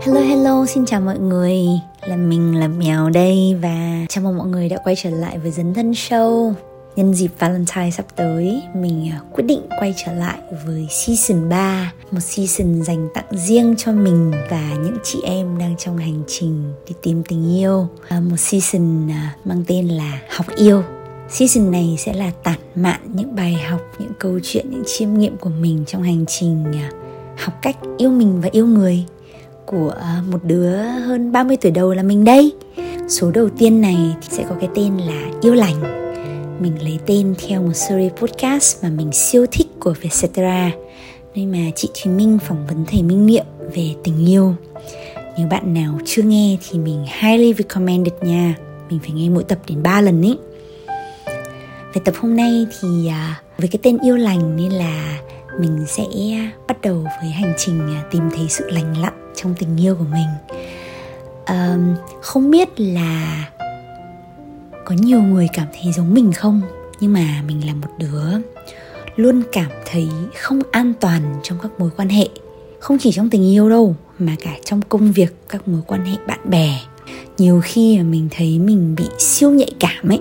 Hello hello, xin chào mọi người. Là mình là Mèo đây Và chào mừng mọi người đã quay trở lại với Dấn Thân Show. Nhân dịp Valentine sắp tới Mình à, quyết định quay trở lại với Season 3 Một season dành tặng riêng cho mình Và những chị em đang trong hành trình đi tìm tình yêu. À, một season à, mang tên là Học Yêu. Season này sẽ là tản mạn những bài học, những câu chuyện, những chiêm nghiệm của mình trong hành trình học cách yêu mình và yêu người của à, một đứa hơn 30 tuổi đầu là mình đây. Số đầu tiên này thì sẽ có cái tên là Yêu lành. Mình lấy tên theo một series podcast mà mình siêu thích của Vietcetera, nơi mà chị Thùy Minh phỏng vấn thầy Minh Niệm về tình yêu. Nếu bạn nào chưa nghe thì mình highly recommended nha. Mình phải nghe mỗi tập đến 3 lần ý. Về tập hôm nay thì à, với cái tên yêu lành nên là mình sẽ bắt đầu với hành trình à, tìm thấy sự lành lặn trong tình yêu của mình. Um, không biết là có nhiều người cảm thấy giống mình không? Nhưng mà mình là một đứa luôn cảm thấy không an toàn trong các mối quan hệ. Không chỉ trong tình yêu đâu mà cả trong công việc các mối quan hệ bạn bè. Nhiều khi mà mình thấy mình bị siêu nhạy cảm ấy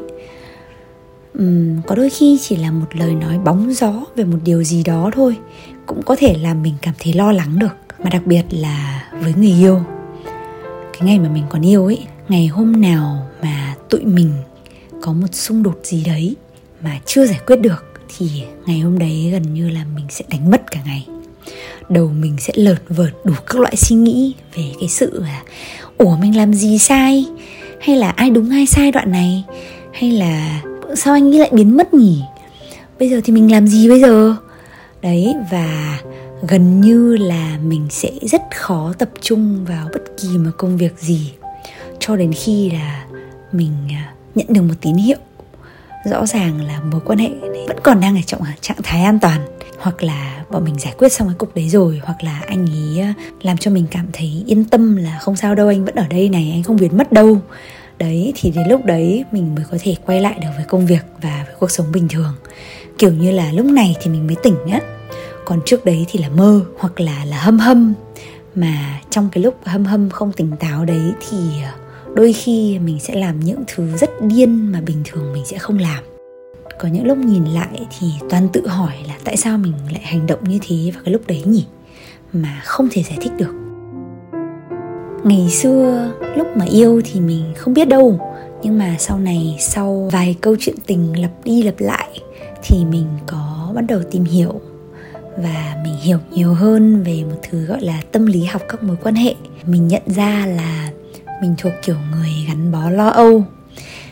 um, có đôi khi chỉ là một lời nói bóng gió về một điều gì đó thôi. Cũng có thể làm mình cảm thấy lo lắng được mà đặc biệt là với người yêu. Cái ngày mà mình còn yêu ấy ngày hôm nào mà tụi mình có một xung đột gì đấy mà chưa giải quyết được thì ngày hôm đấy gần như là mình sẽ đánh mất cả ngày. Đầu mình sẽ lợt vợt đủ các loại suy nghĩ về cái sự là ủa mình làm gì sai? Hay là ai đúng ai sai đoạn này? Hay là sao anh ấy lại biến mất nhỉ? Bây giờ thì mình làm gì bây giờ? Đấy, và gần như là mình sẽ rất khó tập trung vào bất kỳ một công việc gì cho đến khi là mình à, nhận được một tín hiệu. Rõ ràng là mối quan hệ này vẫn còn đang ở trong à, trạng thái an toàn, hoặc là bọn mình giải quyết xong cái cục đấy rồi, hoặc là anh ấy à, làm cho mình cảm thấy yên tâm là không sao đâu, anh vẫn ở đây này, anh không biến mất đâu đấy thì đến lúc đấy mình mới có thể quay lại được với công việc và với cuộc sống bình thường. Kiểu như là lúc này thì mình mới tỉnh á còn trước đấy thì là mơ hoặc là là hâm hâm. Mà trong cái lúc hâm hâm không tỉnh táo đấy thì ờ, đôi khi mình sẽ làm những thứ rất điên mà bình thường mình sẽ không làm. Có những lúc nhìn lại thì toàn tự hỏi là tại sao mình lại hành động như thế vào cái lúc đấy nhỉ? Mà không thể giải thích được ngày xưa, lúc mà yêu thì mình không biết đâu. Nhưng mà sau này, sau vài câu chuyện tình lặp đi lặp lại, thì mình có bắt đầu tìm hiểu. Và mình hiểu nhiều hơn về một thứ gọi là tâm lý học các mối quan hệ. Mình nhận ra là mình thuộc kiểu người gắn bó lo âu,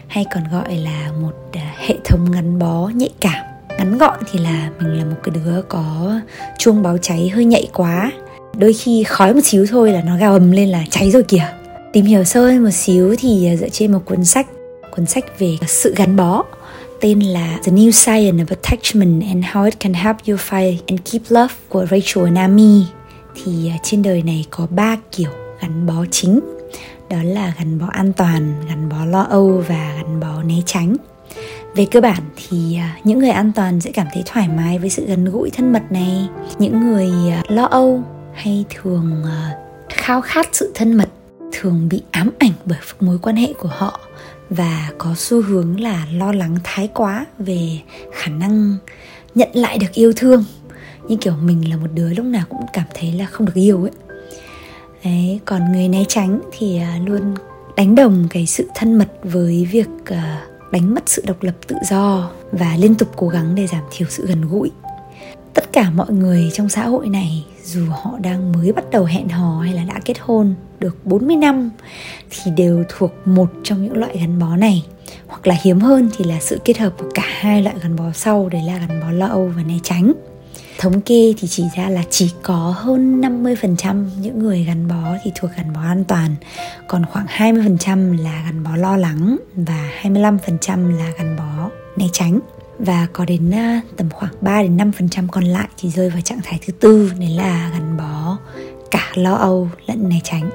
hay còn gọi là một à, hệ thống gắn bó nhạy cảm. Ngắn gọn thì là mình là một cái đứa có chuông báo cháy hơi nhạy quá đôi khi khói một xíu thôi là nó gào ầm lên là cháy rồi kìa tìm hiểu sâu hơn một xíu thì à, dựa trên một cuốn sách cuốn sách về sự gắn bó tên là The New Science of Attachment and How It Can Help You Find and Keep Love của Rachel Nami thì à, trên đời này có ba kiểu gắn bó chính đó là gắn bó an toàn, gắn bó lo âu và gắn bó né tránh. Về cơ bản thì à, những người an toàn sẽ cảm thấy thoải mái với sự gần gũi thân mật này. Những người lo âu hay thường ờ, khao khát sự thân mật, thường bị ám ảnh bởi mối quan hệ của họ và có xu hướng là lo lắng thái quá về khả năng nhận lại được yêu thương. Như kiểu mình là một đứa lúc nào cũng cảm thấy là không được yêu ấy. Đấy, còn người né tránh thì ờ, luôn đánh đồng cái sự thân mật với việc ờ, đánh mất sự độc lập tự do và liên tục cố gắng để giảm thiểu sự gần gũi tất cả mọi người trong xã hội này, dù họ đang mới bắt đầu hẹn hò hay là đã kết hôn được 40 năm, thì đều thuộc một trong những loại gắn bó này. Hoặc là hiếm hơn thì là sự kết hợp của cả hai loại gắn bó sau, đấy là gắn bó lo âu và né tránh. Thống kê thì chỉ ra là chỉ có hơn 50% những người gắn bó thì thuộc gắn bó an toàn, còn khoảng 20% là gắn bó lo lắng và 25% là gắn bó né tránh và có đến à, tầm khoảng 3 đến 5% còn lại thì rơi vào trạng thái thứ tư, đấy là gắn bó, cả lo âu lẫn né tránh.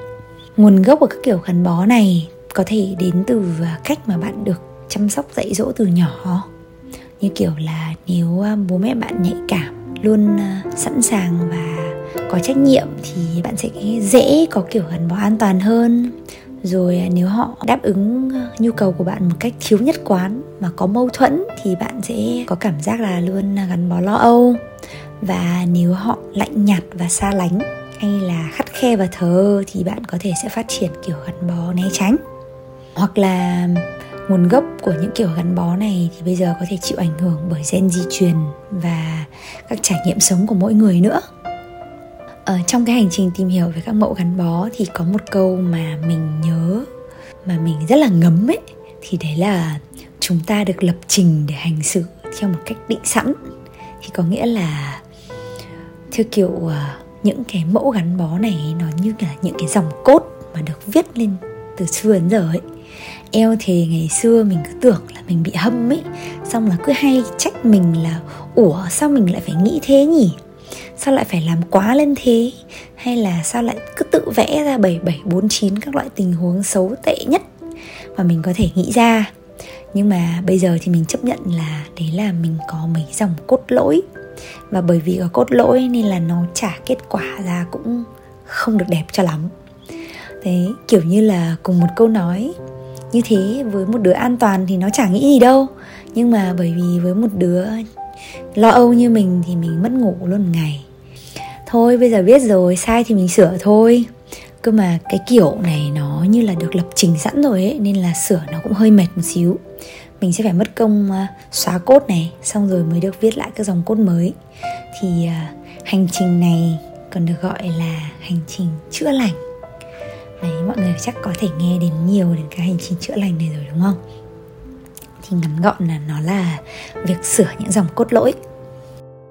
Nguồn gốc của các kiểu gắn bó này có thể đến từ à, cách mà bạn được chăm sóc dạy dỗ từ nhỏ như kiểu là nếu à, bố mẹ bạn nhạy cảm, luôn sẵn sàng và có trách nhiệm thì bạn sẽ dễ có kiểu gắn bó an toàn hơn rồi à, nếu họ đáp ứng ờ, nhu cầu của bạn một cách thiếu nhất quán mà có mâu thuẫn thì bạn sẽ có cảm giác là luôn à, gắn bó lo âu. Và nếu họ lạnh nhạt và xa lánh hay là khắt khe và thờ thì bạn có thể sẽ phát triển kiểu gắn bó né tránh. Hoặc là nguồn gốc của những kiểu gắn bó này thì bây giờ có thể chịu ảnh hưởng bởi gen di truyền và các trải nghiệm sống của mỗi người nữa ở trong cái hành trình tìm hiểu về các mẫu gắn bó thì có một câu mà mình nhớ, mà mình rất là ngấm ấy. Thì đấy là chúng ta được lập trình để hành xử theo một cách định sẵn. Thì có nghĩa là, theo kiểu ờ, những cái mẫu gắn bó này nó như là những cái dòng cốt mà được viết lên từ xưa đến giờ ấy. Eo thì ngày xưa mình cứ tưởng là mình bị hâm ấy, xong là cứ hay trách mình là ủa, sao mình lại phải nghĩ thế nhỉ? Sao lại phải làm quá lên thế? Hay là sao lại cứ tự vẽ ra 7749 các loại tình huống xấu tệ nhất mà mình có thể nghĩ ra? Nhưng mà bây giờ thì mình chấp nhận là đấy là mình có mấy dòng cốt lỗi và bởi vì có cốt lỗi nên là nó trả kết quả ra cũng không được đẹp cho lắm. Thế kiểu như là cùng một câu nói, như thế với một đứa an toàn thì nó chả nghĩ gì đâu. Nhưng mà bởi vì với một đứa lo âu như mình thì mình mất ngủ luôn ngày. Thôi bây giờ biết rồi sai thì mình sửa thôi. Cơ mà cái kiểu này nó như là được lập trình sẵn rồi ấy nên là sửa nó cũng hơi mệt một xíu. Mình sẽ phải mất công à, xóa cốt này xong rồi mới được viết lại các dòng cốt mới. Thì uh, hành trình này còn được gọi là hành trình chữa lành. Đấy mọi người chắc có thể nghe đến nhiều đến cái hành trình chữa lành này rồi đúng không? Thì ngắn gọn là nó là việc sửa những dòng cốt lỗi.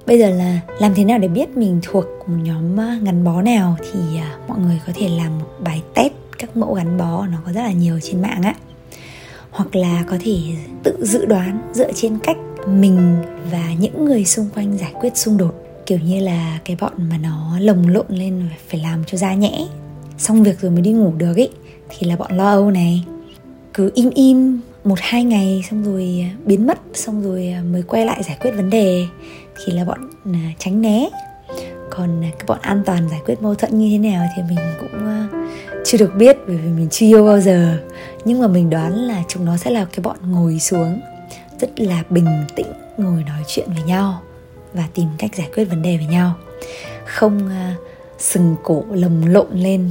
Bây giờ là làm thế nào để biết mình thuộc một nhóm ờ, gắn bó nào thì ờ, mọi người có thể làm một bài test các mẫu gắn bó nó có rất là nhiều trên mạng á. Hoặc là có thể tự dự đoán dựa trên cách mình và những người xung quanh giải quyết xung đột, kiểu như là cái bọn mà nó lồng lộn lên phải làm cho ra nhẽ. Xong việc rồi mới đi ngủ được ý, thì là bọn lo âu này. Cứ im im một hai ngày xong rồi à, biến mất xong rồi à, mới quay lại giải quyết vấn đề thì là bọn à, tránh né. Còn cái bọn an toàn giải quyết mâu thuẫn như thế nào thì mình cũng chưa được biết bởi vì mình chưa yêu bao giờ. Nhưng mà mình đoán là chúng nó sẽ là cái bọn ngồi xuống rất là bình tĩnh ngồi nói chuyện với nhau và tìm cách giải quyết vấn đề với nhau. Không uh, sừng cổ lồng lộn lên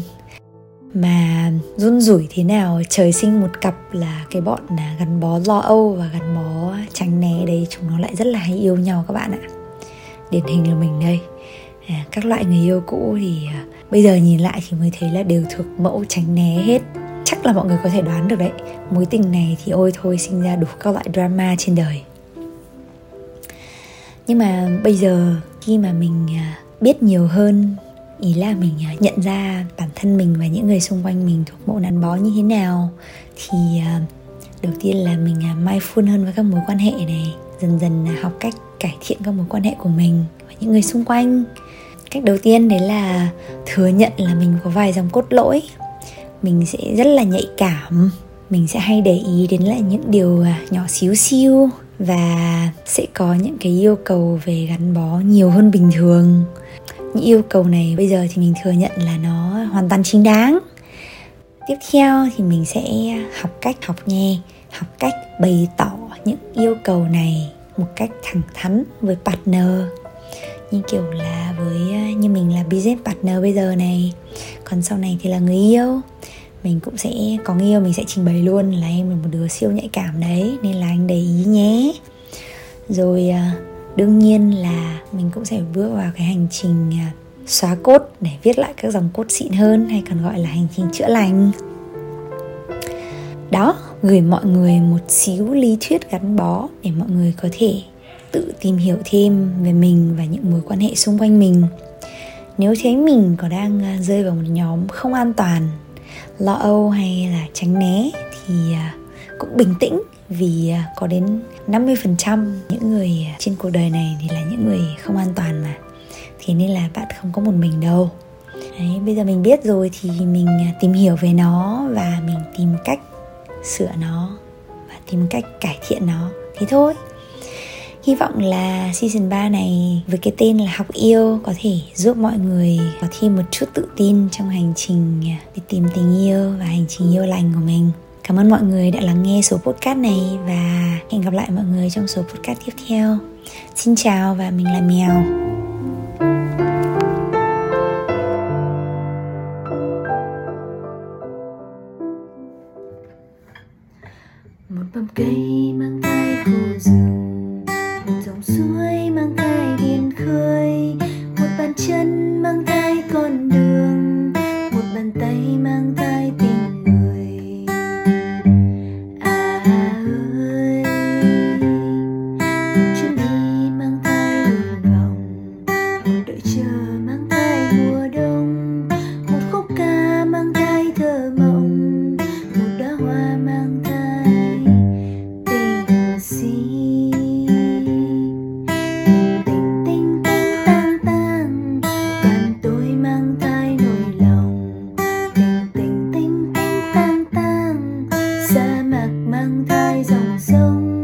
mà run rủi thế nào trời sinh một cặp là cái bọn là gắn bó lo âu và gắn bó tránh né đấy chúng nó lại rất là hay yêu nhau các bạn ạ. Điển hình là mình đây. À, các loại người yêu cũ thì à, bây giờ nhìn lại thì mới thấy là đều thuộc mẫu tránh né hết. Chắc là mọi người có thể đoán được đấy. Mối tình này thì ôi thôi sinh ra đủ các loại drama trên đời. Nhưng mà bây giờ khi mà mình à, biết nhiều hơn ý là mình à, nhận ra bản thân mình và những người xung quanh mình thuộc mẫu gắn bó như thế nào, thì à, đầu tiên là mình à, mindful hơn với các mối quan hệ này, dần dần học cách cải thiện các mối quan hệ của mình và những người xung quanh. Cách đầu tiên đấy là thừa nhận là mình có vài dòng cốt lỗi mình sẽ rất là nhạy cảm, mình sẽ hay để ý đến lại những điều à, nhỏ xíu xiu và sẽ có những cái yêu cầu về gắn bó nhiều hơn bình thường những yêu cầu này bây giờ thì mình thừa nhận là nó hoàn toàn chính đáng. Tiếp theo thì mình sẽ học cách học nghe, học cách bày tỏ những yêu cầu này một cách thẳng thắn với partner. Như kiểu là với, như mình là business partner bây giờ này. Còn sau này thì là người yêu. Mình cũng sẽ có người yêu mình sẽ trình bày luôn là em là một đứa siêu nhạy cảm đấy, nên là anh để ý nhé. Rồi à, đương nhiên là mình cũng sẽ bước vào cái hành trình à, xóa cốt để viết lại các dòng cốt xịn hơn hay còn gọi là hành trình chữa lành. Đó, gửi mọi người một xíu lý thuyết gắn bó để mọi người có thể tự tìm hiểu thêm về mình và những mối quan hệ xung quanh mình. Nếu thấy mình có đang à, rơi vào một nhóm không an toàn, lo âu hay là tránh né thì à, cũng bình tĩnh vì à, có đến 50% những người trên cuộc đời này thì là những người không an toàn mà. Thế nên là bạn không có một mình đâu. Đấy, bây giờ mình biết rồi thì mình à, tìm hiểu về nó và mình tìm cách sửa nó và tìm cách cải thiện nó. Thì thôi. Hy vọng là season 3 này với cái tên là học yêu có thể giúp mọi người có thêm một chút tự tin trong hành trình à, đi tìm tình yêu và hành trình yêu lành của mình. Cảm ơn mọi người đã lắng nghe số podcast này và hẹn gặp lại mọi người trong số podcast tiếp theo. Xin chào và mình là Mèo. hai dòng sông.